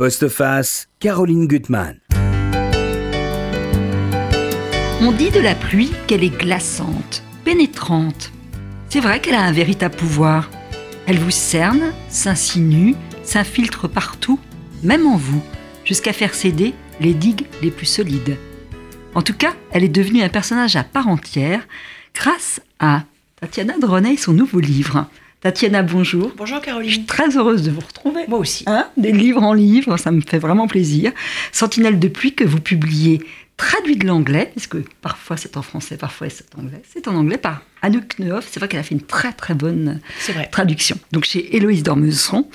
Postface, Caroline Gutmann. On dit de la pluie qu'elle est glaçante, pénétrante. C'est vrai qu'elle a un véritable pouvoir. Elle vous cerne, s'insinue, s'infiltre partout, même en vous, jusqu'à faire céder les digues les plus solides. En tout cas, elle est devenue un personnage à part entière grâce à Tatiana Droney et son nouveau livre. Tatiana, bonjour. Bonjour Je Caroline. suis très heureuse de vous retrouver. Moi aussi. Hein, des livres en livres, ça me fait vraiment plaisir. Sentinelle de pluie que vous publiez traduit de l'anglais, parce que parfois c'est en français, parfois c'est en anglais. C'est en anglais par Anouk Nehoff. C'est vrai qu'elle a fait une très très bonne traduction. Donc chez Héloïse Dormeuseron.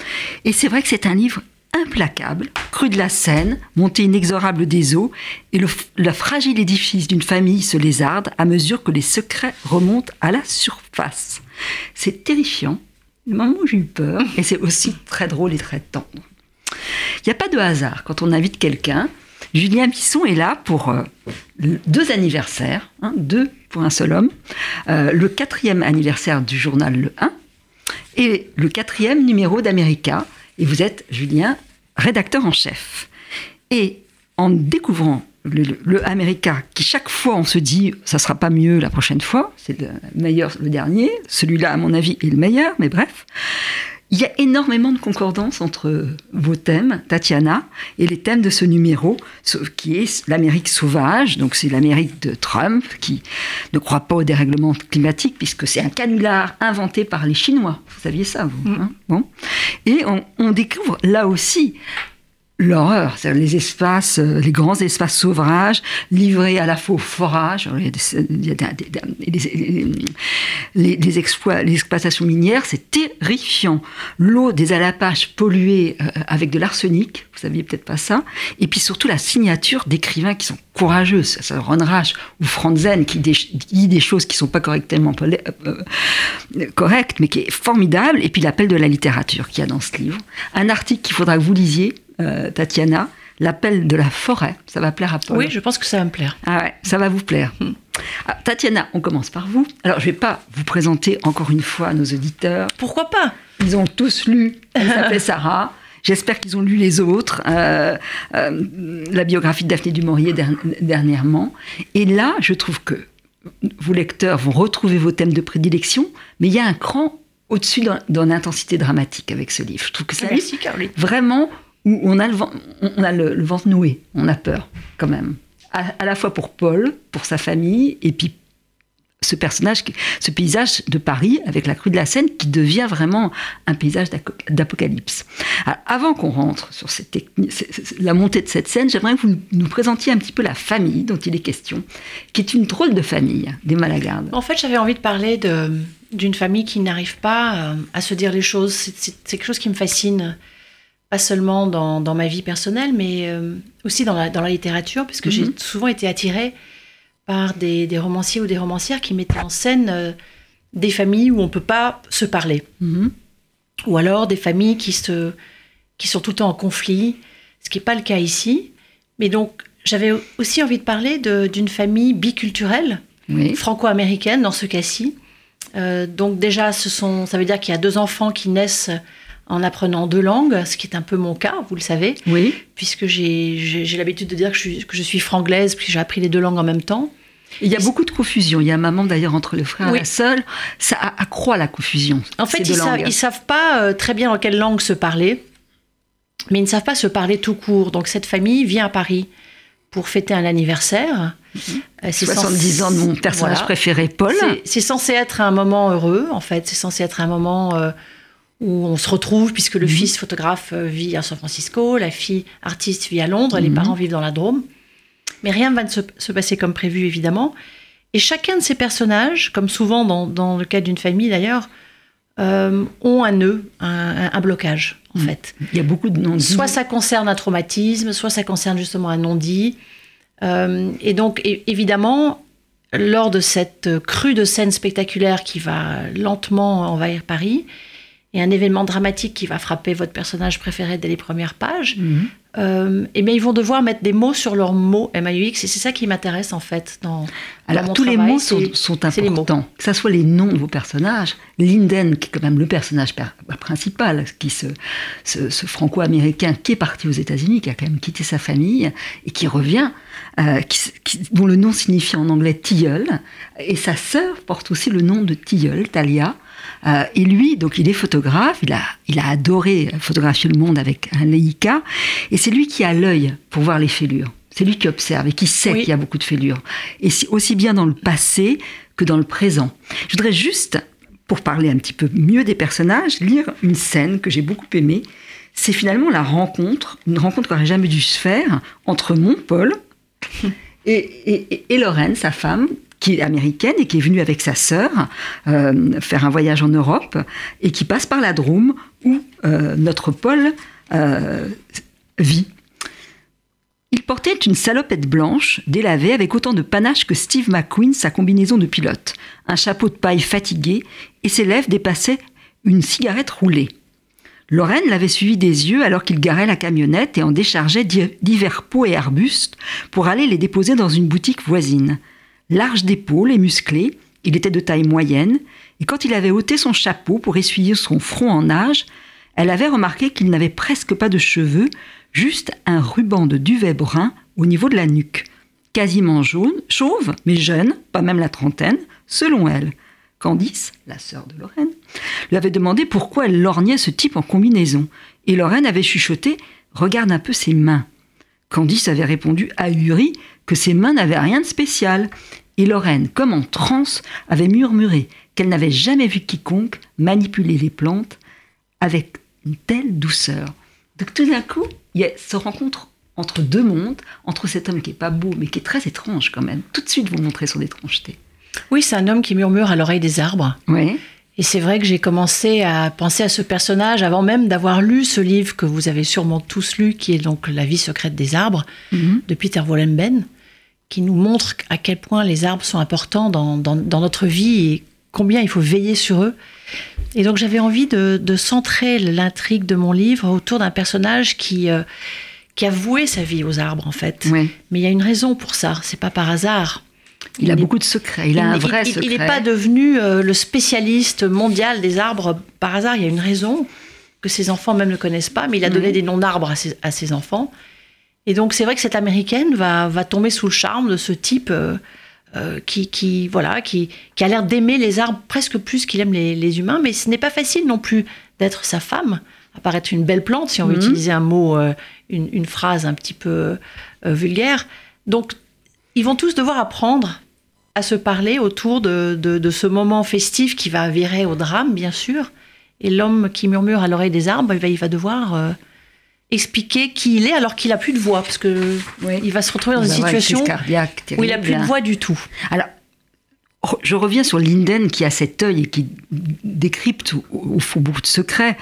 Et c'est vrai que c'est un livre implacable, cru de la Seine, montée inexorable des eaux, et le, fragile édifice d'une famille se lézarde à mesure que les secrets remontent à la surface. C'est terrifiant, le moment où j'ai eu peur, et c'est aussi très drôle et très tendre. Il n'y a pas de hasard quand on invite quelqu'un. Julien Bisson est là pour euh, deux anniversaires, hein, deux pour un seul homme. Euh, le quatrième anniversaire du journal Le 1 et le quatrième numéro d'América. Et vous êtes, Julien, rédacteur en chef. Et en découvrant le, le- America, qui chaque fois on se dit ça sera pas mieux la prochaine fois, c'est le meilleur le dernier, celui-là à mon avis est le meilleur, mais bref. Il y a énormément de concordance entre vos thèmes, Tatiana, et les thèmes de ce numéro, qui est l'Amérique sauvage. Donc c'est l'Amérique de Trump, qui ne croit pas au dérèglement climatique, puisque c'est un canular inventé par les Chinois. Vous saviez ça, vous hein? Bon. Et on, on découvre là aussi l'horreur, c'est-à-dire les espaces, euh, les grands espaces sauvages, livrés à la au forage, les, exploits, les exploitations minières, c'est terrifiant. L'eau des Alapaches polluée euh, avec de l'arsenic, vous saviez peut-être pas ça, et puis surtout la signature d'écrivains qui sont courageux, ça, Ron Rash ou Franzen qui dit des choses qui sont pas correctement euh, correctes, mais qui est formidable, et puis l'appel de la littérature qu'il y a dans ce livre. Un article qu'il faudra que vous lisiez, euh, Tatiana, l'appel de la forêt, ça va plaire à Paul. Oui, je pense que ça va me plaire. Ah ouais, ça va vous plaire. Ah, Tatiana, on commence par vous. Alors, je vais pas vous présenter encore une fois à nos auditeurs. Pourquoi pas? Ils ont tous lu. Elle s'appelait Sarah. J'espère qu'ils ont lu les autres. Euh, euh, la biographie de Daphné du Maurier der- dernièrement. Et là, je trouve que vos lecteurs vont retrouver vos thèmes de prédilection, mais il y a un cran au-dessus dans, dans l'intensité dramatique avec ce livre. Je trouve que c'est vraiment où on a le, vent- ventre noué, on a peur quand même. À, la fois pour Paul, pour sa famille, et puis ce personnage, ce paysage de Paris avec la crue de la Seine qui devient vraiment un paysage d'apocalypse. Avant qu'on rentre sur cette la montée de cette scène, j'aimerais que vous nous présentiez un petit peu la famille dont il est question, qui est une drôle de famille des Malagardes. En fait, j'avais envie de parler d'une famille qui n'arrive pas euh, à se dire les choses. C'est quelque chose qui me fascine, pas seulement dans, dans ma vie personnelle, mais euh, aussi dans la, dans la littérature, puisque j'ai Mhm. souvent été attirée par des, des romanciers ou des romancières qui mettaient en scène euh, des familles où on ne peut pas se parler. Mhm. ou alors des familles qui, se, qui sont tout le temps en conflit, ce qui n'est pas le cas ici. Mais donc, j'avais aussi envie de parler d'une famille biculturelle, Oui. franco-américaine dans ce cas-ci. Euh, donc déjà, ce sont, ça veut dire qu'il y a deux enfants qui naissent en apprenant deux langues, ce qui est un peu mon cas, vous le savez, Oui. puisque j'ai l'habitude de dire que je, suis, que je suis franglaise, puis j'ai appris les deux langues en même temps. Il y a beaucoup de confusion. Il y a un moment d'ailleurs entre le frère Oui. et la sœur. Ça accroît la confusion. En fait, ils savent, ils savent pas euh, très bien dans quelle langue se parler, mais ils ne savent pas se parler tout court. Donc cette famille vient à Paris pour fêter un anniversaire. Euh, c'est 70 censé- ans de mon personnage Voilà. préféré, Paul. C'est- C'est censé être un moment heureux, en fait. C'est censé être un moment euh, où on se retrouve, puisque le Mhm. fils photographe euh, vit à San Francisco, la fille artiste vit à Londres, les Mhm. parents vivent dans la Drôme. Mais rien ne va se, se passer comme prévu, évidemment. Et chacun de ces personnages, comme souvent dans, dans le cas d'une famille d'ailleurs, euh, ont un nœud, un, blocage, en Mhm. fait. Il y a beaucoup de noms. Soit ça concerne un traumatisme, soit ça concerne justement un non-dit. Euh, et donc, évidemment, lors de cette crue de scènes spectaculaires qui va lentement envahir Paris, et un événement dramatique qui va frapper votre personnage préféré dès les premières pages, Mhm. euh, eh bien, ils vont devoir mettre des mots sur leurs mots MAUX, et c'est ça qui m'intéresse en fait dans, Alors dans mon tous les mots sont, mots. importants, que ce soit les noms de vos personnages. Linden, qui est quand même le personnage per- principal, qui se, ce, ce franco-américain qui est parti aux États-Unis, qui a quand même quitté sa famille et qui revient, euh, qui s- qui- dont le nom signifie en anglais tilleul, et sa sœur porte aussi le nom de tilleul, Talia. Euh, et lui, donc il est photographe, il a, il a adoré photographier le monde avec un Leica, et c'est lui qui a l'œil pour voir les fêlures. C'est lui qui observe et qui sait Oui. qu'il y a beaucoup de fêlures. Et si- aussi bien dans le passé que dans le présent. Je voudrais juste, pour parler un petit peu mieux des personnages, lire une scène que j'ai beaucoup aimée. C'est finalement la rencontre, une rencontre qui n'aurait jamais dû se faire entre mon Paul et, et, et- et Lorraine, sa femme, qui est américaine et qui est venue avec sa sœur euh, faire un voyage en Europe et qui passe par la Drôme où euh, notre Paul euh, vit. Il portait une salopette blanche, délavée, avec autant de panache que Steve McQueen, sa combinaison de pilote, un chapeau de paille fatigué, et ses lèvres dépassaient une cigarette roulée. Lorraine l'avait suivi des yeux alors qu'il garait la camionnette et en déchargeait di- divers pots et arbustes pour aller les déposer dans une boutique voisine. Large d'épaules et musclé, il était de taille moyenne, et quand il avait ôté son chapeau pour essuyer son front en nage, elle avait remarqué qu'il n'avait presque pas de cheveux, juste un ruban de duvet brun au niveau de la nuque. Quasiment jaune, chauve, mais jeune, pas même la trentaine, selon elle. Candice, la sœur de Lorraine, lui avait demandé pourquoi elle lorgnait ce type en combinaison. Et Lorraine avait chuchoté Regarde un peu ses mains. Candice avait répondu ahuri que ses mains n'avaient rien de spécial. Et Lorraine, comme en transe, avait murmuré qu'elle n'avait jamais vu quiconque manipuler les plantes avec une telle douceur. Donc tout d'un coup, il y a ce rencontre entre deux mondes, entre cet homme qui est pas beau, mais qui est très étrange quand même. Tout de suite, vous montrez son étrangeté. Oui, c'est un homme qui murmure à l'oreille des arbres. Oui. Et c'est vrai que j'ai commencé à penser à ce personnage avant même d'avoir lu ce livre que vous avez sûrement tous lu, qui est donc La vie secrète des arbres, Mhm. de Peter Wollenben, qui nous montre à quel point les arbres sont importants dans, dans- dans notre vie et combien il faut veiller sur eux. Et donc j'avais envie de, de centrer l'intrigue de mon livre autour d'un personnage qui, euh, qui a voué sa vie aux arbres, en fait. Oui. Mais il y a une raison pour ça, c'est pas par hasard. Il a beaucoup de secrets. Il a un n'est- vrai il- secret. Il n'est pas devenu euh, le spécialiste mondial des arbres par hasard. Il y a une raison que ses enfants même ne connaissent pas, mais il a donné des noms d'arbres à ses, à ses enfants. Et donc c'est vrai que cette américaine va, va tomber sous le charme de ce type euh, euh, qui, qui, voilà, qui, qui a l'air d'aimer les arbres presque plus qu'il aime les, les humains. Mais ce n'est pas facile non plus d'être sa femme, apparaître une belle plante, si on veut Mhm. utiliser un mot, une, une phrase un petit peu vulgaire. Donc ils vont tous devoir apprendre à se parler autour de, de- de ce moment festif qui va virer au drame, bien sûr. Et l'homme qui murmure à l'oreille des arbres, il va, devoir euh, expliquer qui il est alors qu'il a plus de voix, parce que Oui. il va se retrouver dans Il une situation cardiaque où il a plus de terrible. voix du tout. Alors, je reviens sur Linden qui a cet œil et qui décrypte au, au fond beaucoup de secrets.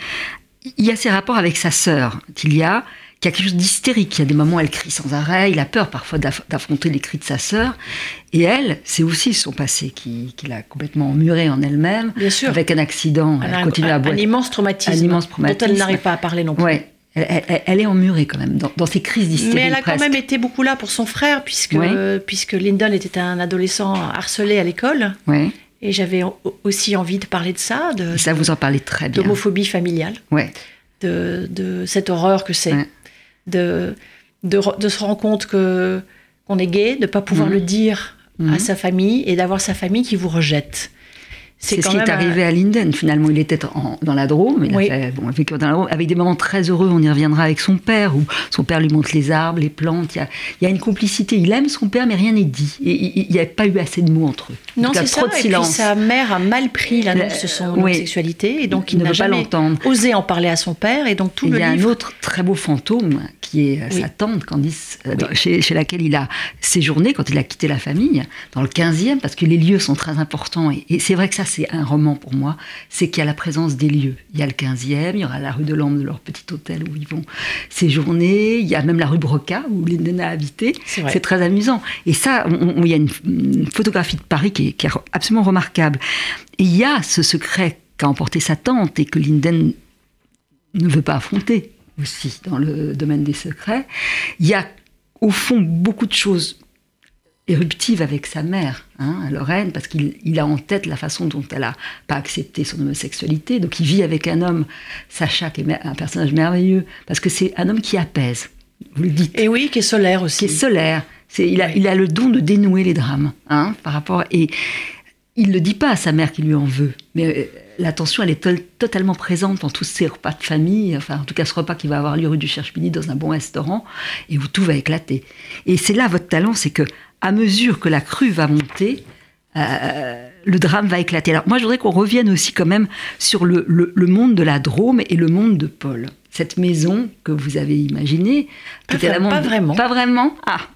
Il y a ses rapports avec sa sœur, Tilia, qui a quelque chose d'hystérique. Il y a des moments où elle crie sans arrêt. Il a peur parfois d'aff- d'affronter les cris de sa sœur. Et elle, c'est aussi son passé qui, qui l'a complètement emmurée en elle-même. Bien sûr. Avec un accident. Elle, Elle a un, continue à boire. un immense traumatisme, Un immense dont traumatisme. elle n'arrive pas à parler non plus. Ouais. Elle, elle- elle est emmurée quand même dans, dans ses crises d'hystérie. Mais elle a quand même été beaucoup là pour son frère, puisque, Oui. puisque Lyndon était un adolescent harcelé à l'école. Ouais. Et j'avais aussi envie de parler de ça, de, Et ça, vous en parlez très bien. d'homophobie familiale. Ouais. de, de cette horreur que c'est. Ouais. De, de, re- de se rendre compte que qu'on est gay, de ne pas pouvoir Mhm. le dire à sa famille et d'avoir sa famille qui vous rejette. C'est ce qui est un- arrivé à Linden. Finalement, il était en- dans la Drôme. Il Oui. a fait, bon, vécu dans la Drôme, avec des moments très heureux. On y reviendra avec son père, où son père lui montre les arbres, les plantes. Il y a, il y a une complicité. Il aime son père, mais rien n'est dit. Et il n'y a pas eu assez de mots entre eux. Non, c'est ça. trop de Et puis sa mère a mal pris l'annonce de son Euh, oui. homosexualité et donc il, Il ne n'a pas jamais l'entendre. osé en parler à son père et donc tout Et le il y a livre. un autre très beau fantôme qui est euh, Oui. sa tante, Candice, euh, dans- chez, chez laquelle il a séjourné quand il a quitté la famille, dans le 15e, parce que les lieux sont très importants. Et, et c'est vrai que ça, c'est un roman pour moi, c'est qu'il y a la présence des lieux. Il y a le 15e, il y aura la rue de l'Ambre, leur petit hôtel où ils vont séjourner, il y a même la rue Broca où Linden a habité. C'est très amusant. Et ça, il y a une, une photographie de Paris qui est, qui est absolument remarquable. Et il y a ce secret qu'a emporté sa tante et que Linden ne veut pas affronter. aussi dans le domaine des secrets. Il y a au fond beaucoup de choses éruptives avec sa mère, hein, Lorraine, parce qu'il a en tête la façon dont elle a pas accepté son homosexualité. Donc il vit avec un homme, Sacha, qui est un personnage merveilleux, parce que c'est un homme qui apaise. Vous le dites. Et oui, qui est solaire aussi. Qui est solaire. C'est, il, a, il a le don de dénouer les drames, hein, par rapport et il ne le dit pas à sa mère qui lui en veut, mais euh, l'attention, elle est totalement présente dans tous ces repas de famille, enfin en tout cas ce repas qui va avoir lieu rue du Cherche-Midi dans un bon restaurant, et où tout va éclater. Et c'est là votre talent, c'est que à mesure que la crue va monter, euh, le drame va éclater. Alors moi je voudrais qu'on revienne aussi quand même sur le, le, monde de la Drôme et le monde de Paul. Cette maison que vous avez imaginée, pas, la pas vraiment. Pas vraiment Ah,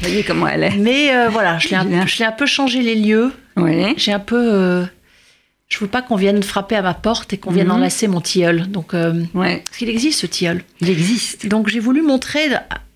voyez comment elle est. Mais euh, voilà, je l'ai un, un, peu changé les lieux. Oui. J'ai un peu. Euh, je veux pas qu'on vienne frapper à ma porte et qu'on vienne mhm. enlacer mon tilleul. Donc, euh, ouais. parce qu'il existe ce tilleul? Il existe. Donc j'ai voulu montrer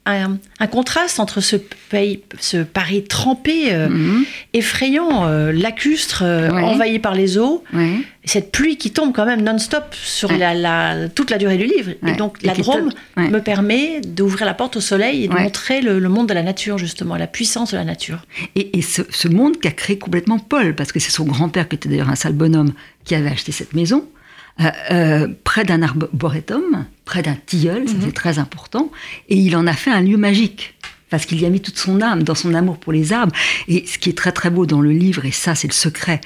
un, contraste entre ce, pays, ce Paris trempé, euh, mhm. effrayant, euh, lacustre, euh, envahi par les eaux, et cette pluie qui tombe quand même non-stop sur la, toute la durée du livre. Et donc la Drôme me permet d'ouvrir la porte au soleil et de montrer le, monde de la nature, justement, la puissance de la nature. Et, ce, ce, monde qu'a créé complètement Paul, parce que c'est son grand-père qui était d'ailleurs un sale bonhomme qui avait acheté cette maison. Euh, euh, près d'un arboretum, près d'un tilleul, c'était mhm. très important, et il en a fait un lieu magique parce qu'il y a mis toute son âme dans son amour pour les arbres. Et ce qui est très très beau dans le livre, et ça c'est le secret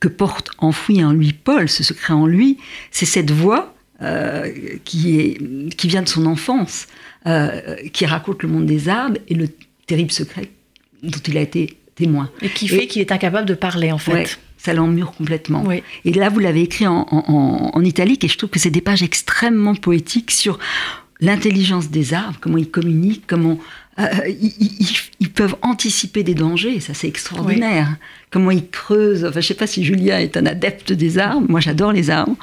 que porte enfoui en lui Paul, ce secret en lui, c'est cette voix euh, qui, est, qui vient de son enfance, qui raconte le monde des arbres et le terrible secret dont il a été témoin. Et qui fait qu'il est incapable de parler en fait ça l'emmure complètement. Et là, vous l'avez écrit en, en, italique, et je trouve que c'est des pages extrêmement poétiques sur l'intelligence des arbres, comment ils communiquent, comment euh, ils, peuvent anticiper des dangers, ça c'est extraordinaire. Comment ils creusent. Enfin, je sais pas si Julien est un adepte des arbres. Moi, j'adore les arbres.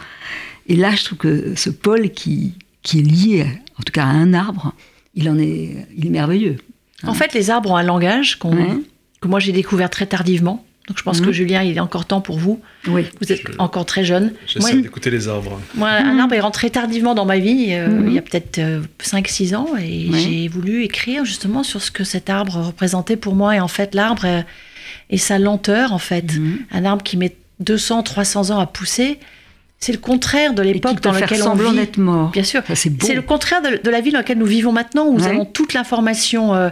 Et là, je trouve que ce qui, qui est lié, en tout cas à un arbre, il en est, il est merveilleux. En fait, les arbres ont un langage que moi j'ai découvert très tardivement. Donc je pense que mhm. Julien, il est encore temps pour vous. Oui. Vous êtes encore très jeune. J'essaie d'écouter les arbres. Moi, un mhm. arbre est rentré tardivement dans ma vie, euh, mhm. il y a peut-être 5-6 euh, ans, et j'ai voulu écrire justement sur ce que cet arbre représentait pour moi. Et en fait, l'arbre euh, et sa lenteur, en fait. Un arbre qui met 200, 300 ans à pousser, c'est le contraire de l'époque dans laquelle on vit. d'être mort. Bien sûr. C'est le contraire de, la vie dans laquelle nous vivons maintenant, où nous avons toute l'information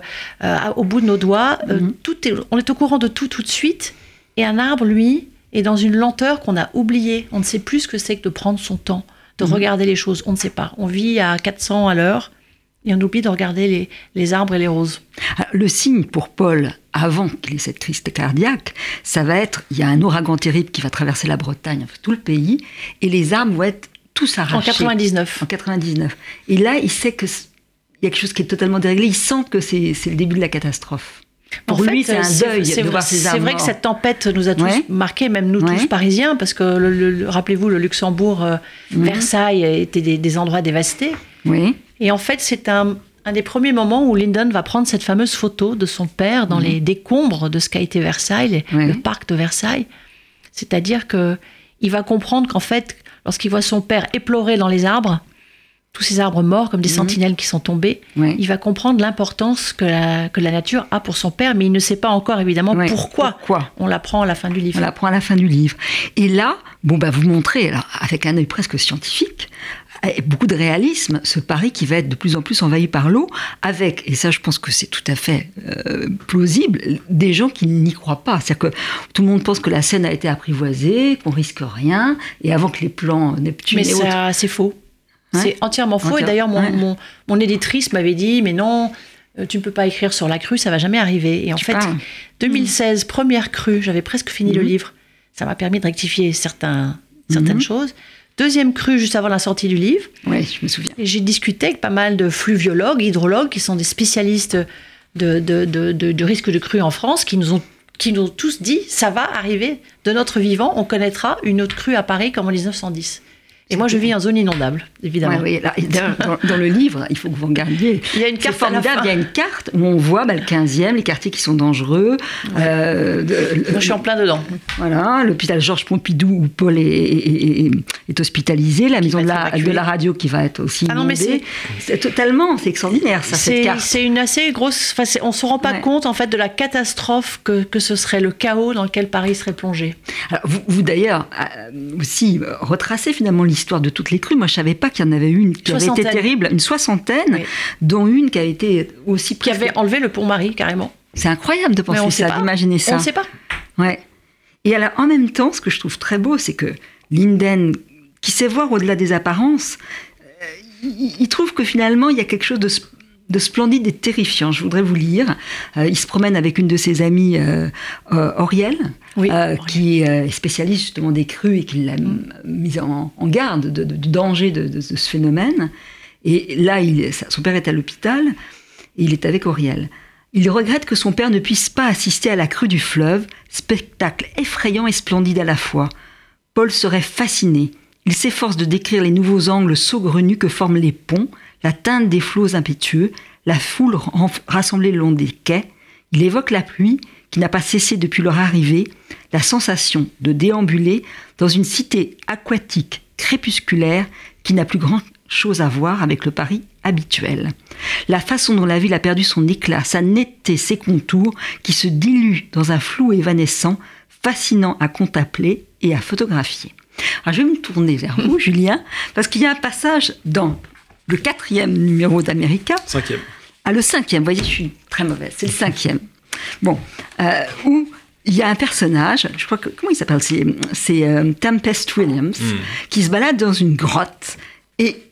au bout de nos doigts. tout est, on est au courant de tout tout de suite. Et un arbre, lui, est dans une lenteur qu'on a oubliée. On ne sait plus ce que c'est que de prendre son temps, de mhm. regarder les choses. On ne sait pas. On vit à 400 à l'heure et on oublie de regarder les, arbres et les roses. Le signe pour Paul, avant qu'il ait cette crise cardiaque, ça va être il y a un ouragan terrible qui va traverser la Bretagne, tout le pays, et les arbres vont être tous arrachés. En 99. En 99. Et là, il sait que il y a quelque chose qui est totalement déréglé. Il sent que c'est le début de la catastrophe. Pour lui, c'est un deuil de voir ces C'est vrai que cette tempête nous a tous marqués, même nous tous parisiens, parce que rappelez-vous, le Luxembourg, euh, Versailles étaient des, endroits dévastés. Oui. Et en fait, c'est un, des premiers moments où Lyndon va prendre cette fameuse photo de son père dans les décombres de ce qu'a été Versailles, le parc de Versailles. C'est-à-dire que il va comprendre qu'en fait, lorsqu'il voit son père éplorer dans les arbres, tous ces arbres morts comme des mhm. sentinelles qui sont tombés, il va comprendre l'importance que la, que la nature a pour son père, mais il ne sait pas encore évidemment pourquoi. On l'apprend à la fin du livre. On l'apprend à la fin du livre. Et là, bon bah vous montrez, alors, avec un œil presque scientifique, et beaucoup de réalisme, ce Paris qui va être de plus en plus envahi par l'eau, avec, et ça je pense que c'est tout à fait euh, plausible, des gens qui n'y croient pas. C'est-à-dire que tout le monde pense que la Seine a été apprivoisée, qu'on risque rien, et avant que les plans Neptune Mais ça, c'est faux. C'est entièrement faux. Et d'ailleurs, mon, mon, éditrice m'avait dit, mais non, euh, tu ne peux pas écrire sur la crue, ça va jamais arriver. Et en fait, 2016, première crue, j'avais presque fini le mhm. livre. Ça m'a permis de rectifier certains, certaines mhm. choses. Deuxième crue, juste avant la sortie du livre. Oui, je me souviens. Et j'ai discuté avec pas mal de fluviologues, hydrologues, qui sont des spécialistes de, de, de, de risque de crue en France, qui nous ont qui nous ont tous dit ça va arriver de notre vivant, on connaîtra une autre crue à Paris comme en 1910. Et moi, je vis en zone inondable, évidemment. Ouais, oui, là, et d'ailleurs, dans, dans le livre, il faut que vous regardiez. Il y a une C'est carte formidable, il y a une carte où on voit bah, le 15e, les quartiers qui sont dangereux. euh, de- Moi, je suis en plein dedans. Voilà, l'hôpital Georges Pompidou où Paul est, est- est- est hospitalisé, la maison de la, évacuée. de la radio qui va être aussi Ah non, mais inondée. C'est totalement, c'est extraordinaire ça, cette C'est carte. c'est une assez grosse. Enfin, c'est- on se rend pas Ouais. compte en fait de la catastrophe que, que ce serait le chaos dans lequel Paris serait plongé. Alors, vous, vous, d'ailleurs euh, aussi euh, retracez finalement l'histoire de toutes les crues. Moi je savais pas qu'il y en avait une qui avait été terrible, une soixantaine, Oui. dont une qui a été aussi Qui avait enlevé le pont Marie carrément. C'est incroyable de penser ça, d'imaginer ça. On ne sait pas. Ouais. Et alors, en même temps, ce que je trouve très beau, c'est que Linden, qui sait voir au-delà des apparences, euh, il, trouve que finalement, il y a quelque chose de, de splendide et terrifiant. Je voudrais vous lire. Euh, il se promène avec une de ses amies, euh, euh, Auriel, Oui, euh, Auriel. qui est spécialiste justement des crues et qui l'a mise en, en garde de- de- du danger de, ce phénomène. Et là, il, son père est à l'hôpital et il est avec Auriel. Il regrette que son père ne puisse pas assister à la crue du fleuve, spectacle effrayant et splendide à la fois. Paul serait fasciné. Il s'efforce de décrire les nouveaux angles saugrenus que forment les ponts, la teinte des flots impétueux, la foule rassemblée le long des quais. Il évoque la pluie qui n'a pas cessé depuis leur arrivée, la sensation de déambuler dans une cité aquatique crépusculaire qui n'a plus grand chose à voir avec le Paris habituel. La façon dont la ville a perdu son éclat, sa netteté, ses contours, qui se diluent dans un flou évanescent, fascinant à contempler et à photographier. Alors, je vais me tourner vers vous, Julien, parce qu'il y a un passage dans le quatrième numéro d'América, Cinquième. ah, le cinquième, vous voyez, je suis très mauvaise, c'est le cinquième. Bon, euh, où il y a un personnage, je crois que, comment il s'appelle C'est, euh, Tempest Williams, qui se balade dans une grotte et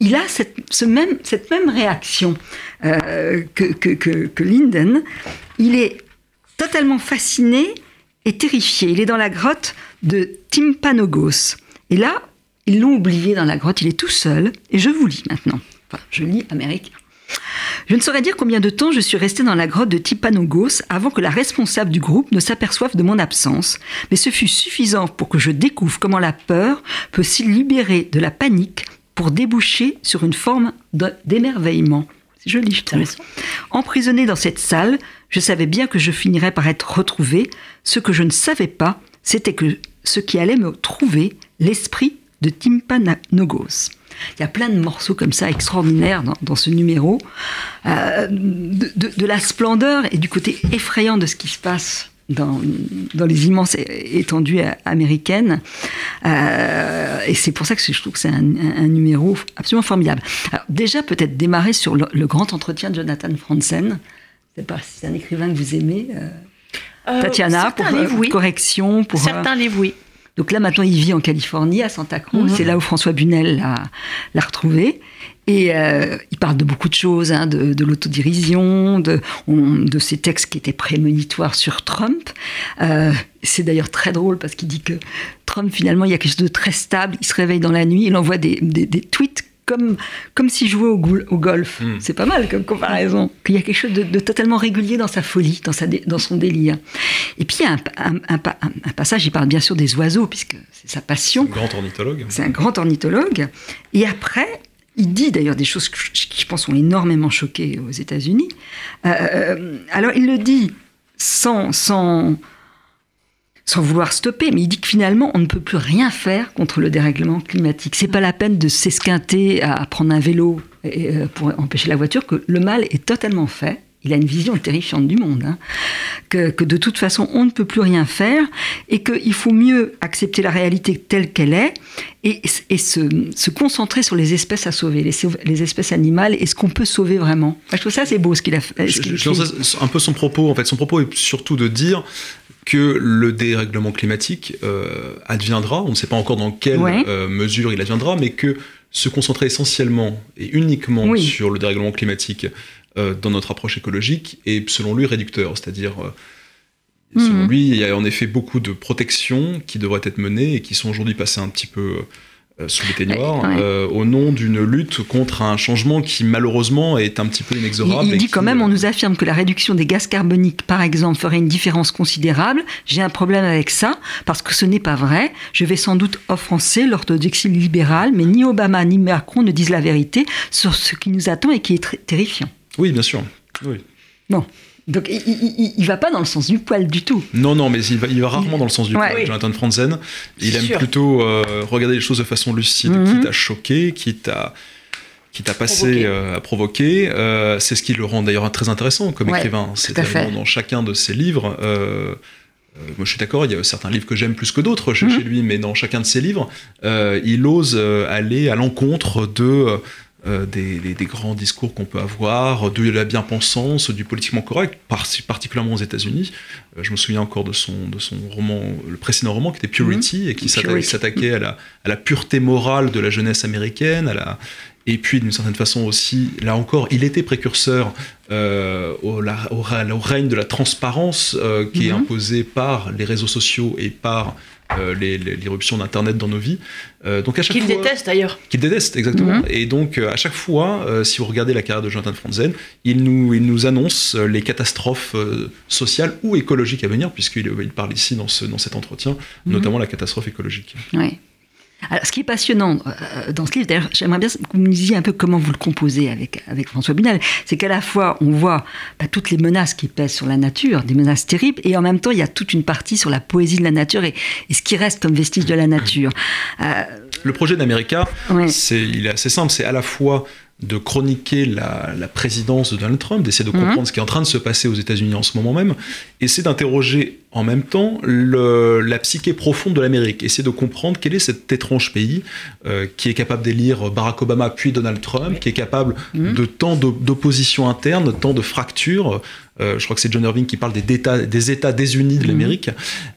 il a cette, ce même, cette même réaction euh, que, que, que, que Linden. Il est totalement fasciné et terrifié. Il est dans la grotte de Timpanogos. Et là, ils l'ont oublié dans la grotte, il est tout seul, et je vous lis maintenant. Enfin, je lis américain. Je ne saurais dire combien de temps je suis resté dans la grotte de Tipanogos avant que la responsable du groupe ne s'aperçoive de mon absence, mais ce fut suffisant pour que je découvre comment la peur peut s'y libérer de la panique pour déboucher sur une forme d'émerveillement. C'est joli, je trouve. Emprisonné dans cette salle, je savais bien que je finirais par être retrouvé. Ce que je ne savais pas, c'était que ce qui allait me trouver, l'esprit de Timpanogos. Il y a plein de morceaux comme ça extraordinaires dans, dans ce numéro, euh, de, de- de la splendeur et du côté effrayant de ce qui se passe dans, dans les immenses étendues américaines. Euh, et c'est pour ça que je trouve que c'est un, un- un numéro absolument formidable. Alors, déjà, peut-être démarrer sur le, le grand entretien de Jonathan Franzen. Je sais pas si c'est un écrivain que vous aimez. euh, Tatiana, pour livres, oui. correction, pour... Certains livres, oui. Donc là, maintenant, il vit en Californie, à Santa Cruz. Mhm. C'est là où François Bunel l'a, l'a retrouvé. Et euh, il parle de beaucoup de choses, hein, de, de l'autodérision, de, on- de ces textes qui étaient prémonitoires sur Trump. Euh, c'est d'ailleurs très drôle parce qu'il dit que Trump, finalement, il y a quelque chose de très stable. Il se réveille dans la nuit, il envoie des, des- des tweets comme, comme s'il jouait au, goul- au golf. Mm. C'est pas mal comme comparaison. Qu'il y a quelque chose de, de totalement régulier dans sa folie, dans, sa dé- dans son délire. Et puis, il y a un, un- un pa- un- un passage, il parle bien sûr des oiseaux, puisque c'est sa passion. Grand ornithologue. C'est un grand ornithologue. Et après, il dit d'ailleurs des choses qui, je pense, ont énormément choqué aux États-Unis. Euh, alors, il le dit sans, sans, sans vouloir stopper, mais il dit que finalement, on ne peut plus rien faire contre le dérèglement climatique. C'est pas la peine de s'esquinter à prendre un vélo euh, pour empêcher la voiture, que le mal est totalement fait. Il a une vision terrifiante du monde, hein. que, que de toute façon on ne peut plus rien faire et qu'il faut mieux accepter la réalité telle qu'elle est et, et se, se concentrer sur les espèces à sauver, les, espèces animales et ce qu'on peut sauver vraiment. Je trouve ça c'est beau ce qu'il a fait. ce Je, je- un peu son propos. En fait, son propos est surtout de dire que le dérèglement climatique euh, adviendra. On ne sait pas encore dans quelle Ouais. euh, mesure il adviendra, mais que se concentrer essentiellement et uniquement Oui. sur le dérèglement climatique euh, dans notre approche écologique est, selon lui, réducteur. C'est-à-dire, euh, selon Mhm. lui, il y a en effet beaucoup de protections qui devraient être menées et qui sont aujourd'hui passées un petit peu sous les noir, au nom d'une lutte contre un changement qui malheureusement est un petit peu inexorable. Il, dit quand même, on nous affirme que la réduction des gaz carboniques, par exemple, ferait une différence considérable. J'ai un problème avec ça, parce que ce n'est pas vrai. Je vais sans doute offenser l'orthodoxie libérale, mais ni Obama ni Macron ne disent la vérité sur ce qui nous attend et qui est terrifiant. Oui, bien sûr. Oui. Bon. Donc il, ne va pas dans le sens du poil du tout. Non, non, mais il va, il va rarement dans le sens du poil. Jonathan Franzen, il aime plutôt euh, regarder les choses de façon lucide, qui mhm. t'a choqué, qui t'a qui t'a passé euh, à provoquer. Euh, c'est ce qui le rend d'ailleurs très intéressant comme écrivain. C'est dans chacun de ses livres. moi, je suis d'accord, il y a certains livres que j'aime plus que d'autres chez, mhm. lui, mais dans chacun de ses livres, il ose aller à l'encontre de euh, des, grands discours qu'on peut avoir, de la bien-pensance, du politiquement correct, particulièrement aux États-Unis. Euh, je me souviens encore de son, de son roman, le précédent roman qui était Purity, mhm. et qui s'attaquait à la, à la, pureté morale de la jeunesse américaine, à la, et puis d'une certaine façon aussi, là encore, il était précurseur euh, au, au, règne de la transparence qui est mhm. imposé par les réseaux sociaux et par l'irruption d'Internet dans nos vies. Euh, donc à chaque qu'il déteste d'ailleurs. Qu'il déteste, exactement. Mhm. Et donc euh, à chaque fois, si vous regardez la carrière de Jonathan Franzen, il nous, il nous annonce les catastrophes sociales ou écologiques à venir, puisqu'il il parle ici dans, ce, dans cet entretien, mhm. notamment la catastrophe écologique. Oui. Alors, ce qui est passionnant euh, dans ce livre, d'ailleurs, j'aimerais bien que vous me disiez un peu comment vous le composez avec, avec François Bunel, c'est qu'à la fois, on voit bah, toutes les menaces qui pèsent sur la nature, des menaces terribles, et en même temps, il y a toute une partie sur la poésie de la nature et, ce qui reste comme vestige de la nature. Euh, le projet d'America, c'est, il est assez simple, c'est à la fois de chroniquer la, présidence de Donald Trump, d'essayer de mhm. comprendre ce qui est en train de se passer aux États-Unis en ce moment même, essayer d'interroger en même temps la psyché profonde de l'Amérique, essayer de comprendre quel est cet étrange pays euh, qui est capable d'élire Barack Obama puis Donald Trump, qui est capable mhm. de tant d'opposition interne, tant de fractures. Euh, je crois que c'est John Irving qui parle des États, des États désunis de mhm. l'Amérique.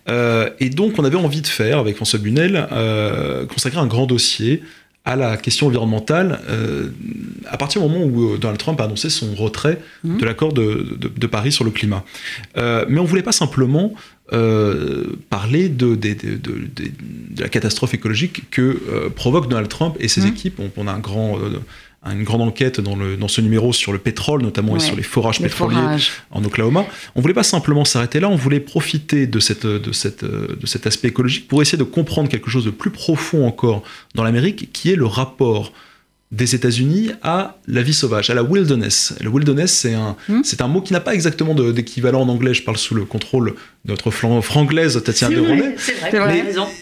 Euh, et donc, on avait envie de faire, avec François Bunel, consacrer un grand dossier à la question environnementale euh, à partir du moment où euh, Donald Trump a annoncé son retrait mmh. de l'accord de, de, Paris sur le climat. Euh, mais on ne voulait pas simplement parler de, de, la catastrophe écologique que provoque Donald Trump et ses mmh. équipes. On, on, a un grand une grande enquête dans, le, dans ce numéro sur le pétrole, notamment et sur les forages pétroliers en Oklahoma. On voulait pas simplement s'arrêter là, on voulait profiter de, cette, de, cette, de cet aspect écologique pour essayer de comprendre quelque chose de plus profond encore dans l'Amérique, qui est le rapport des États-Unis à la vie sauvage, à la wilderness. Le wilderness, c'est un, hmm. c'est un mot qui n'a pas exactement d'équivalent en anglais. Je parle sous le contrôle de notre franglaise Tatiana de C'est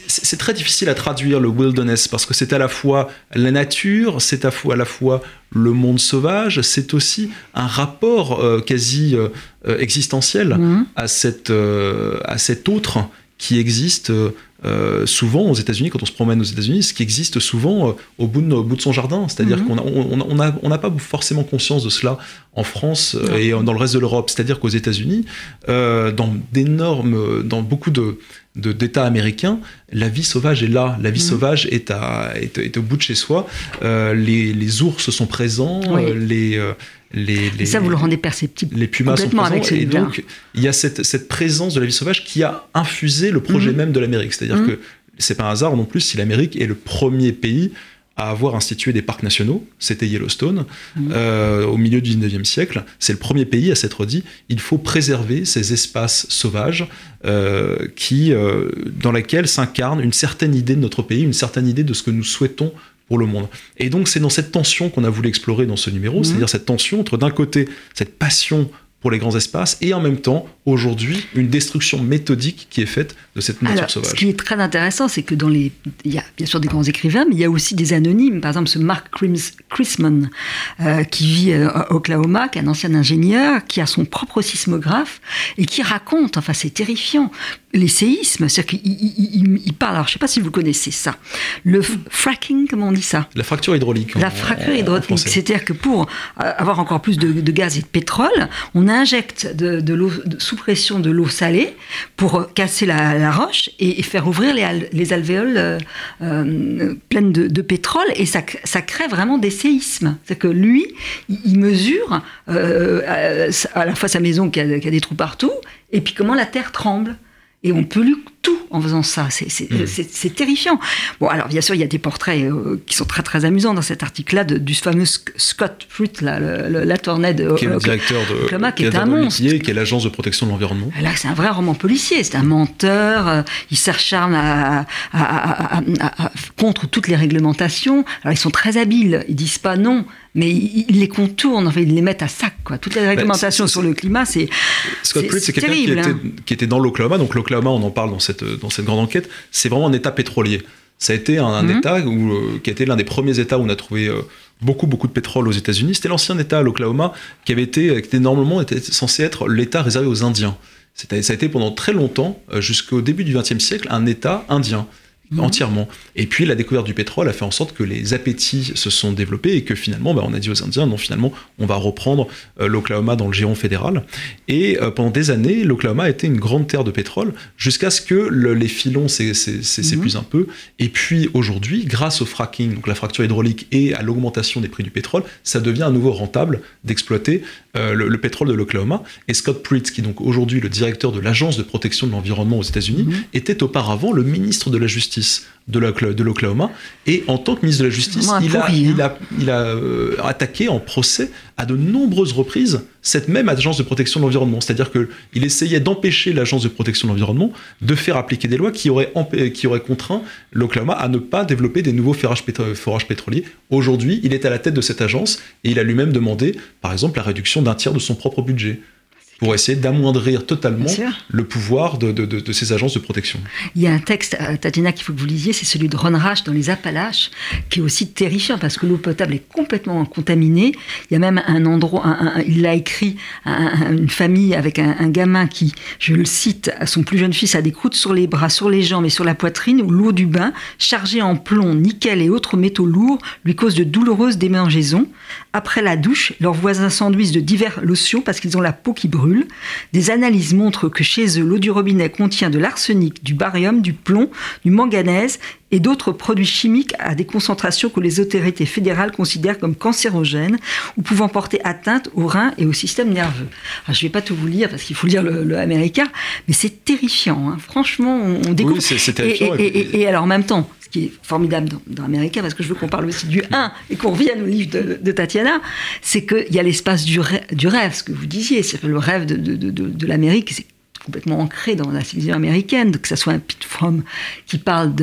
c'est très difficile à traduire le wilderness parce que c'est à la fois la nature, c'est à, la fois le monde sauvage, c'est aussi un rapport euh, quasi euh, existentiel hmm. à, cette, euh, à cet autre qui existe euh, souvent aux États-Unis, quand on se promène aux États-Unis, ce qui existe souvent euh, au, bout de, au, bout de, son jardin. C'est-à-dire mhm. qu'on n'a on, on on pas forcément conscience de cela en France euh, et dans le reste de l'Europe. C'est-à-dire qu'aux États-Unis, dans d'énormes, dans beaucoup de d'États américains, la vie sauvage est là, la vie mhm. sauvage est, à, est, au bout de chez soi. les, les, ours sont présents, les, et ça, vous le rendez perceptible. Les pumas sont présents. Avec et donc, il y a cette, cette, présence de la vie sauvage qui a infusé le projet mhm. même de l'Amérique. C'est-à-dire mhm. que c'est pas un hasard non plus si l'Amérique est le premier pays à avoir institué des parcs nationaux, c'était Yellowstone, mhm. euh, au milieu du 19e siècle. C'est le premier pays à s'être dit il faut préserver ces espaces sauvages euh, qui, euh, dans lesquels s'incarne une certaine idée de notre pays, une certaine idée de ce que nous souhaitons pour le monde. Et donc c'est dans cette tension qu'on a voulu explorer dans ce numéro, mhm. c'est-à-dire cette tension entre d'un côté cette passion pour les grands espaces et en même temps, aujourd'hui, une destruction méthodique qui est faite de cette nature sauvage. Ce qui est très intéressant, c'est que dans les. Il y a bien sûr des grands écrivains, mais il y a aussi des anonymes. Par exemple, ce Mark Chrisman, euh, qui vit euh, à Oklahoma, qui est un ancien ingénieur, qui a son propre sismographe et qui raconte, enfin, c'est terrifiant, les séismes. C'est-à-dire qu'il il, parle, alors je ne sais pas si vous connaissez ça, le fracking, comment on dit ça? La fracture hydraulique. La fracture hydraulique. C'est-à-dire que pour euh, avoir encore plus de, de, gaz et de pétrole, on injecte de, l'eau sous pression de l'eau salée pour casser la, roche et, faire ouvrir les, alvéoles euh, euh, pleines de, pétrole et ça, crée vraiment des séismes. C'est que lui, il mesure à la fois sa maison qui a, qui a des trous partout et puis comment la terre tremble. Et on peut lui tout en faisant ça. C'est terrifiant. Bon, alors bien sûr, il y a des portraits euh, qui sont très très amusants dans cet article-là du fameux Scott Pruitt, là, le, la tournée de qui est le directeur de Oklahoma, qui est un monstre, qui est l'agence de protection de l'environnement. Là, c'est un vrai roman policier. C'est un menteur. Euh, il s'acharne à, contre toutes les réglementations. Alors ils sont très habiles. Ils disent pas non mais ils les contournent, en fait, ils les mettent à sac. Quoi. Toutes les bah, réglementations sur le climat, c'est Scott Pruitt, c'est quelqu'un qui, hein. qui, était dans l'Oklahoma. Donc l'Oklahoma, on en parle dans cette, dans cette grande enquête, c'est vraiment un État pétrolier. Ça a été un, mhm. État où, euh, qui a été l'un des premiers États où on a trouvé euh, beaucoup, beaucoup de pétrole aux États-Unis. C'était l'ancien État, l'Oklahoma, qui avait été, qui était normalement était censé être l'État réservé aux Indiens. Ça a été pendant très longtemps, euh, jusqu'au début du XXe siècle, un État indien. Mhm. entièrement. Et puis la découverte du pétrole a fait en sorte que les appétits se sont développés et que finalement, bah, on a dit aux Indiens, non, finalement, on va reprendre euh, l'Oklahoma dans le giron fédéral. Et euh, pendant des années, l'Oklahoma a été une grande terre de pétrole jusqu'à ce que les filons s'épuisent mhm. un peu. Et puis aujourd'hui, grâce au fracking, donc la fracture hydraulique et à l'augmentation des prix du pétrole, ça devient à nouveau rentable d'exploiter euh, le, pétrole de l'Oklahoma. Et Scott Pruitt, qui est donc aujourd'hui le directeur de l'Agence de protection de l'environnement aux États-Unis, mhm. était auparavant le ministre de la Justice de l'Oklahoma. Et en tant que ministre de la Justice, il a, il a, il a euh, attaqué en procès à de nombreuses reprises cette même agence de protection de l'environnement. C'est-à-dire qu'il essayait d'empêcher l'agence de protection de l'environnement de faire appliquer des lois qui auraient, qui auraient contraint l'Oklahoma à ne pas développer des nouveaux forages pétroliers. Aujourd'hui, il est à la tête de cette agence et il a lui-même demandé, par exemple, la réduction d'un tiers de son propre budget pour essayer d'amoindrir totalement le pouvoir de, de, ces agences de protection. Il y a un texte, euh, Tatiana, qu'il faut que vous lisiez, c'est celui de Ron Rash dans les Appalaches, qui est aussi terrifiant parce que l'eau potable est complètement contaminée. Il y a même un endroit, il l'a écrit, une famille avec un, gamin qui, je le cite, son plus jeune fils a des croûtes sur les bras, sur les jambes et sur la poitrine, où l'eau du bain, chargée en plomb, nickel et autres métaux lourds, lui cause de douloureuses démangeaisons. Après la douche, leurs voisins s'enduisent de divers lotions parce qu'ils ont la peau qui brûle. Des analyses montrent que chez eux, l'eau du robinet contient de l'arsenic, du barium, du plomb, du manganèse et d'autres produits chimiques à des concentrations que les autorités fédérales considèrent comme cancérogènes ou pouvant porter atteinte aux reins et au système nerveux. je ne vais pas tout vous lire parce qu'il faut lire le, américain, mais c'est terrifiant. Hein. Franchement, on, découvre. Oui, c'est terrifiant. et, alors en même temps, qui est formidable dans, dans Américain, parce que je veux qu'on parle aussi du 1 et qu'on revienne au livre de, Tatiana, c'est qu'il y a l'espace du, du, rêve, ce que vous disiez, c'est le rêve de, de l'Amérique, c'est complètement ancré dans la civilisation américaine, que ce soit un Pete Fromm qui parle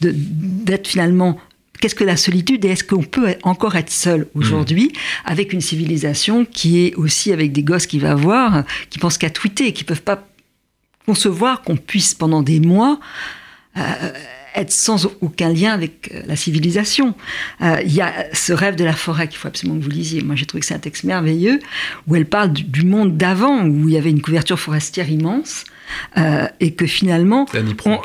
d'être finalement qu'est-ce que la solitude et est-ce qu'on peut encore être seul aujourd'hui mmh. avec une civilisation qui est aussi avec des gosses qui va voir, qui pensent qu'à tweeter, qui peuvent pas concevoir qu'on puisse pendant des mois euh, être sans aucun lien avec euh, la civilisation. Euh, il y a ce rêve de la forêt qu'il faut absolument que vous lisiez. Moi, j'ai trouvé que c'est un texte merveilleux où elle parle du, monde d'avant, où il y avait une couverture forestière immense. Euh, et que finalement,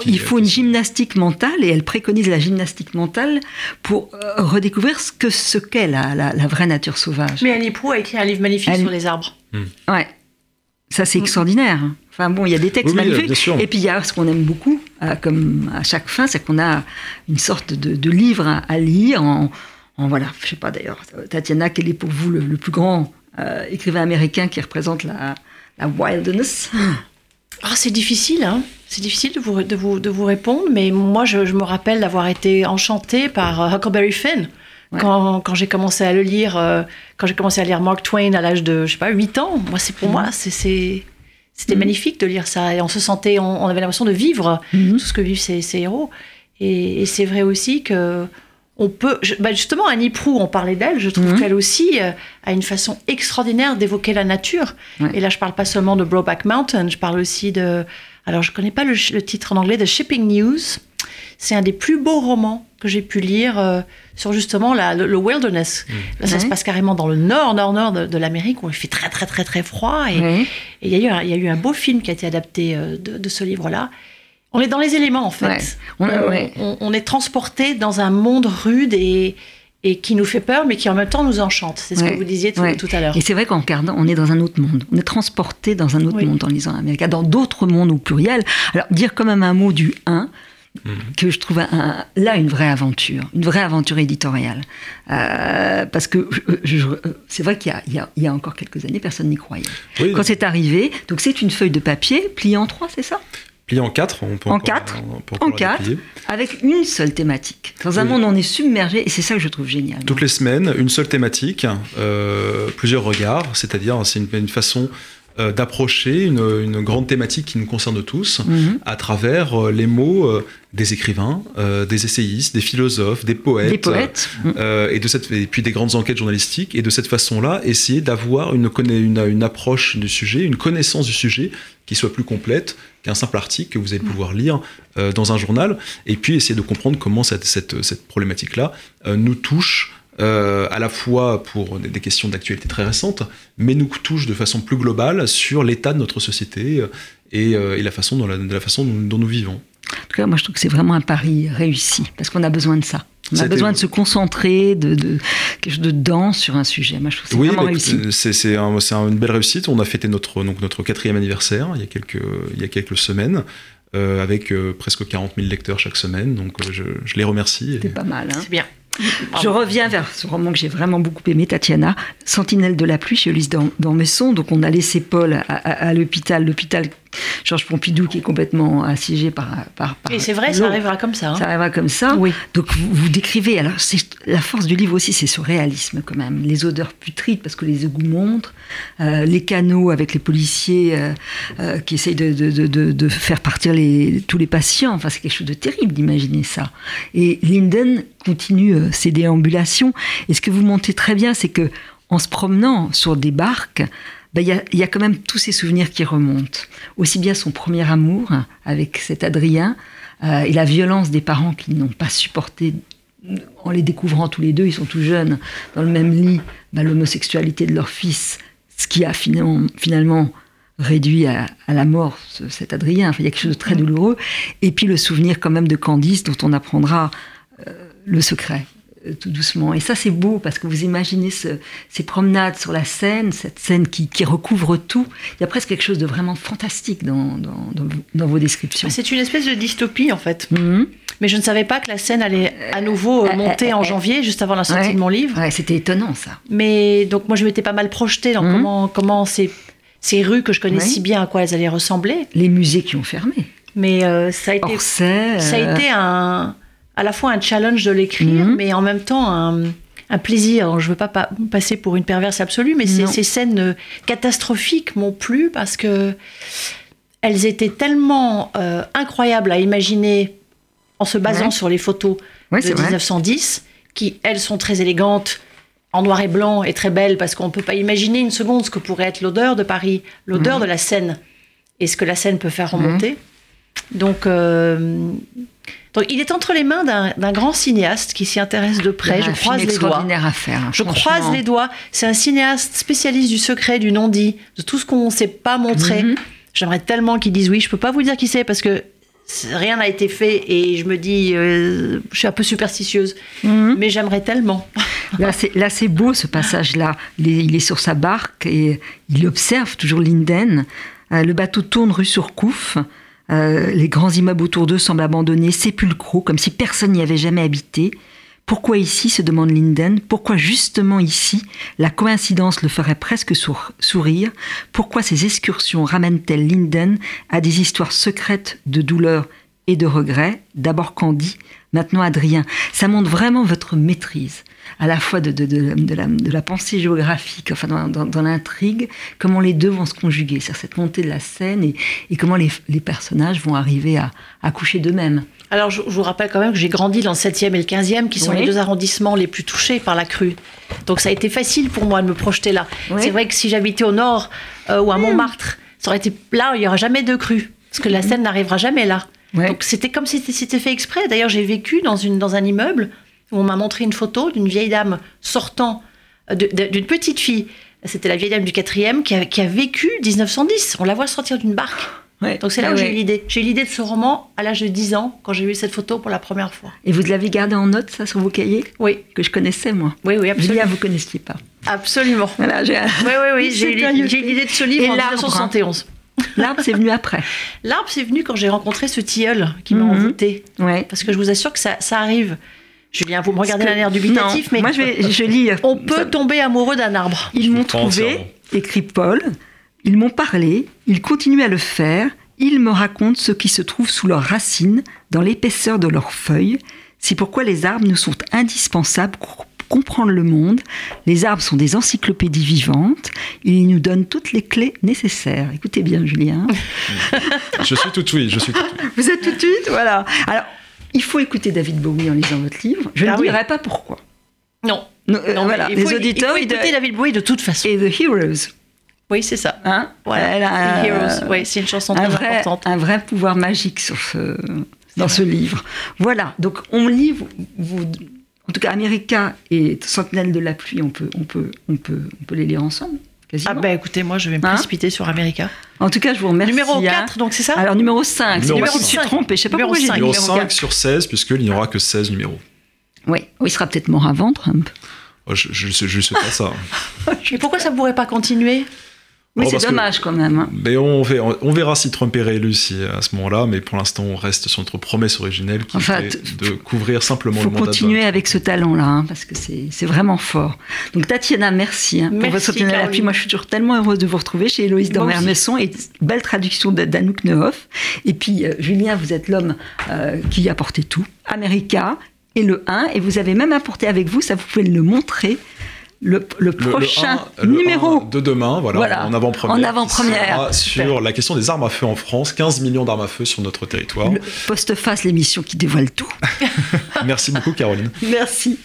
il faut une gymnastique mentale, et elle préconise la gymnastique mentale pour redécouvrir ce que ce qu'est la, la, vraie nature sauvage. Mais Annie Proulx a écrit un livre magnifique sur les arbres. Hmm. Ouais, ça c'est mm. extraordinaire. Enfin bon, il y a des textes magnifiques. Et puis il y a ce qu'on aime beaucoup, euh, comme à chaque fin, c'est qu'on a une sorte de, livre à, lire en, voilà, je sais pas d'ailleurs, Tatiana, quel est pour vous le, plus grand euh, écrivain américain qui représente la, wilderness ah, c'est difficile, hein. c'est difficile de vous, de, vous, de vous répondre, mais moi je, me rappelle d'avoir été enchantée par euh, Huckleberry Finn. Quand, quand j'ai commencé à le lire, quand j'ai commencé à lire Mark Twain à l'âge de, je sais pas, 8 ans, moi, c'est pour mm. moi, c'est c'était mhm. magnifique de lire ça. Et on se sentait, on, avait l'impression de vivre mhm. tout ce que vivent ces, héros. Et, c'est vrai aussi que on peut, bah justement, Annie Proux, on parlait d'elle, je trouve mhm. qu'elle aussi euh, a une façon extraordinaire d'évoquer la nature. Et là, je parle pas seulement de Brokeback Mountain, je parle aussi de, alors je connais pas le, le titre en anglais, de Shipping News. C'est un des plus beaux romans que j'ai pu lire euh, sur justement la, le, wilderness. Mm. Là, ça se passe carrément dans le nord, nord, nord de, l'Amérique où il fait très, très, très, très froid. Et il y, a eu un, y a eu un beau film qui a été adapté euh, de, ce livre-là. On est dans les éléments, en fait. On, on, est transporté dans un monde rude et, et qui nous fait peur, mais qui en même temps nous enchante. C'est ce que vous disiez tout, à l'heure. Et c'est vrai qu'en regardant, on est dans un autre monde. On est transporté dans un autre monde en lisant l'Amérique, dans d'autres mondes au pluriel. Alors, dire quand même un mot du 1, que je trouve là une vraie aventure, une vraie aventure éditoriale. Euh, parce que c'est vrai qu'il y, a encore quelques années, personne n'y croyait. Quand c'est arrivé, donc c'est une feuille de papier pliée en trois, c'est ça? Plié en quatre. On peut en encore- quatre, on peut encore en quatre, avec une seule thématique. Dans un Oui. monde où on est submergé, et c'est ça que je trouve génial. Toutes les semaines, une seule thématique, euh, plusieurs regards, c'est-à-dire c'est une, une façon euh, d'approcher une, une grande thématique qui nous concerne tous Mhm. à travers euh, les mots euh, des écrivains, des essayistes, des philosophes, des poètes, Des poètes. Et, de cette, et puis des grandes enquêtes journalistiques, et de cette façon-là, essayer d'avoir une, une, une approche du sujet, une connaissance du sujet qui soit plus complète qu'un simple article que vous allez pouvoir lire euh, dans un journal, et puis essayer de comprendre comment cette, cette, cette problématique-là euh, nous touche. Euh, à la fois pour des, questions d'actualité très récentes, mais nous touche de façon plus globale sur l'état de notre société euh, et, euh, et la façon dont, la, de la façon dont, dont nous vivons. En tout cas, moi, je trouve que c'est vraiment un pari réussi, parce qu'on a besoin de ça. On a besoin de se concentrer, de, de quelque chose de dense sur un sujet. Moi, je trouve que c'est Oui, vraiment bah, c'est c'est un- c'est une belle réussite. On a fêté notre, donc, notre quatrième anniversaire il y a quelques, il y a quelques semaines, euh, avec euh, presque 40 000 lecteurs chaque semaine. Donc euh, je, je les remercie. et- C'est pas mal. hein. C'est bien. Je reviens vers ce roman que j'ai vraiment beaucoup aimé, Tatiana, Sentinelle de la pluie chez Ulysse dans, dans Messon. Donc on a laissé Paul à, à- à l'hôpital, l'hôpital Georges Pompidou qui est complètement assiégé par. par, par Et c'est vrai, ça arrivera comme ça. hein. Ça arrivera comme ça. Oui. Donc vous, vous décrivez, alors c'est la force du livre aussi, c'est ce réalisme quand même. Les odeurs putrides parce que les égouts montrent, euh, les canaux avec les policiers euh, euh, qui essayent de, de- de- de- de faire partir les- tous les patients. Enfin, c'est quelque chose de terrible d'imaginer ça. Et Linden continue ses déambulations. Et ce que vous montez très bien, c'est que en se promenant sur des barques, ben, il y, a, il y a quand même tous ces souvenirs qui remontent. Aussi bien son premier amour avec cet Adrien euh, et la violence des parents qui n'ont pas supporté, en les découvrant tous les deux, ils sont tout jeunes, dans le même lit, ben, l'homosexualité de leur fils, ce qui a finalement, finalement réduit à, à la mort ce- cet Adrien. Enfin, il y a quelque chose de très douloureux. Et puis le souvenir quand même de Candice, dont on apprendra euh, le secret euh, tout doucement. Et ça, c'est beau parce que vous imaginez ce- ces promenades sur la Seine, cette scène qui, qui recouvre tout. Il y a presque quelque chose de vraiment fantastique dans, dans, dans- dans vos descriptions. C'est une espèce de dystopie en fait. Mhm. Mais je ne savais pas que la scène allait à nouveau euh, Euh, monter euh, en euh, janvier, juste avant la sortie Ouais. de mon livre. Ouais, c'était étonnant ça. Mais donc moi je m'étais pas mal projetée dans Mhm. comment, comment ces, ces rues que je connais Ouais. si bien à quoi elles allaient ressembler. Les musées qui ont fermé. Mais euh, ça a été, Orsay. ça a euh, été un, à la fois un challenge de l'écrire, Mhm. mais en même temps un, un plaisir. Alors, je veux pas pa- passer pour une perverse absolue, mais ces, scènes euh, catastrophiques m'ont plu parce que elles étaient tellement euh, incroyables à imaginer en se basant Ouais. sur les photos Ouais, de c'est vrai. 1910, qui elles sont très élégantes, en noir et blanc et très belles, parce qu'on ne peut pas imaginer une seconde ce que pourrait être l'odeur de Paris, l'odeur Mhm. de la Seine, et ce que la Seine peut faire remonter. Donc, euh, donc, il est entre les mains d'un grand cinéaste qui s'y intéresse de près. Je croise les doigts. extraordinaire à faire. hein, Je croise les doigts. C'est un cinéaste spécialiste du secret, du non-dit, de tout ce qu'on ne sait pas montrer. Mhm. J'aimerais tellement qu'ils disent oui. Je peux pas vous dire qui c'est parce que rien n'a été fait et je me dis, euh, je suis un peu superstitieuse, Mhm. mais j'aimerais tellement. Là, c'est, beau ce passage-là. Il est, il est sur sa barque et il observe toujours Linden. Euh, le bateau tourne rue Surcouf. Euh, les grands immeubles autour d'eux semblent abandonnés, sépulcraux, comme si personne n'y avait jamais habité. Pourquoi ici se demande Linden. Pourquoi justement ici La coïncidence le ferait presque sour- sourire? Pourquoi ces excursions ramènent-elles Linden à des histoires secrètes de douleur et de regret D'abord Candy, maintenant Adrien? Ça montre vraiment votre maîtrise à la fois de, de, de, de la, pensée géographique, enfin dans, dans- dans l'intrigue, comment les deux vont se conjuguer, c'est cette montée de la scène et, et comment les, les personnages vont arriver à, à coucher d'eux-mêmes. Alors, je, je vous rappelle quand même que j'ai grandi dans le 7e et le 15e, qui sont Oui. les deux arrondissements les plus touchés par la crue. Donc, ça a été facile pour moi de me projeter là. Oui. C'est vrai que si j'habitais au nord euh, ou à Montmartre, ça aurait été là, il n'y aura jamais de crue. Parce que la Seine n'arrivera jamais là. Ouais. Donc, c'était comme si c'était- c'était fait exprès. D'ailleurs, j'ai vécu dans, une, dans un immeuble où on m'a montré une photo d'une vieille dame sortant, d'une petite fille. C'était la vieille dame du 4e qui a, qui a vécu 1910. On la voit sortir d'une barque. Ouais. Donc c'est là Ah où j'ai eu l'idée. J'ai eu l'idée de ce roman à l'âge de 10 ans, quand j'ai vu cette photo pour la première fois. Et vous l'avez gardé en note, ça, sur vos cahiers? Oui, Que je connaissais, moi. oui, oui, Julia, absolument. vous connaissiez pas. Absolument. Voilà, j'ai Oui, oui, oui, j'ai eu l'idée- eu de ce livre Et en l'arbre, hein. 1971. L'arbre, c'est venu après. L'arbre, c'est venu quand j'ai rencontré ce tilleul qui m'a Mhm. envoûté. Ouais. Parce que je vous assure que ça, ça arrive. Julien, vous me regardez d'un air dubitatif, Non, mais Moi, je, vais, je lis. on peut ça- tomber amoureux d'un arbre. Ils m'ont trouvé, entièrement. écrit Paul. Ils m'ont parlé. Ils continuent à le faire. Ils me racontent ce qui se trouve sous leurs racines, dans l'épaisseur de leurs feuilles. C'est pourquoi les arbres nous sont indispensables pour comprendre le monde. Les arbres sont des encyclopédies vivantes. Ils nous donnent toutes les clés nécessaires. Écoutez bien, Julien. je suis tout oui, je suis tout Vous êtes tout de suite, voilà. Alors, il faut écouter David Bowie en lisant votre livre. Je ah ne dirai pas pourquoi. Non. Euh, non voilà. les auditeurs. Il faut écouter David Bowie de toute façon. Et The Heroes. Oui, c'est ça. Hein voilà. Heroes. Oui, c'est une chanson très importante. Un vrai pouvoir magique sur ce, dans ce livre. Voilà. Donc, on lit, vous, en tout cas, America et Sentinelle de la pluie, on peut, on peut, on peut, on peut les lire ensemble. Quasiment. Ah ben écoutez, moi je vais me hein précipiter sur America. En tout cas, je vous remercie. Numéro 4, hein. donc c'est ça? Alors numéro 5, numéro je me suis trompée, je sais pas numéro pourquoi 5. Numéro 5 sur 16, puisqu'il n'y aura que 16 numéros. Oui, il sera peut-être mort avant, Trump. Oh, je ne sais pas ça. Et pourquoi ça ne pourrait pas continuer? Oui, oh, c'est dommage quand même. Hein. Mais on, on, verra si Trump est réélu à ce moment-là, mais pour l'instant, on reste sur notre promesse originelle qui est de couvrir simplement le mandat. Il faut continuer avec ce talent-là, hein, parce que c'est vraiment fort. Donc Tatiana, merci, hein, pour votre appui. Moi, je suis toujours tellement heureuse de vous retrouver chez Héloïse Dormer-Messon et belle traduction d'Anouk Nehoff. Et puis, euh, Julien, vous êtes l'homme euh, qui a porté tout. America et le 1, et vous avez même apporté avec vous, ça vous pouvez le montrer, le, prochain numéro de demain, voilà, en avant-première. En avant-première. Sur la question des armes à feu en France, 15 millions d'armes à feu sur notre territoire. Post-face, l'émission qui dévoile tout. Merci beaucoup, Caroline. Merci.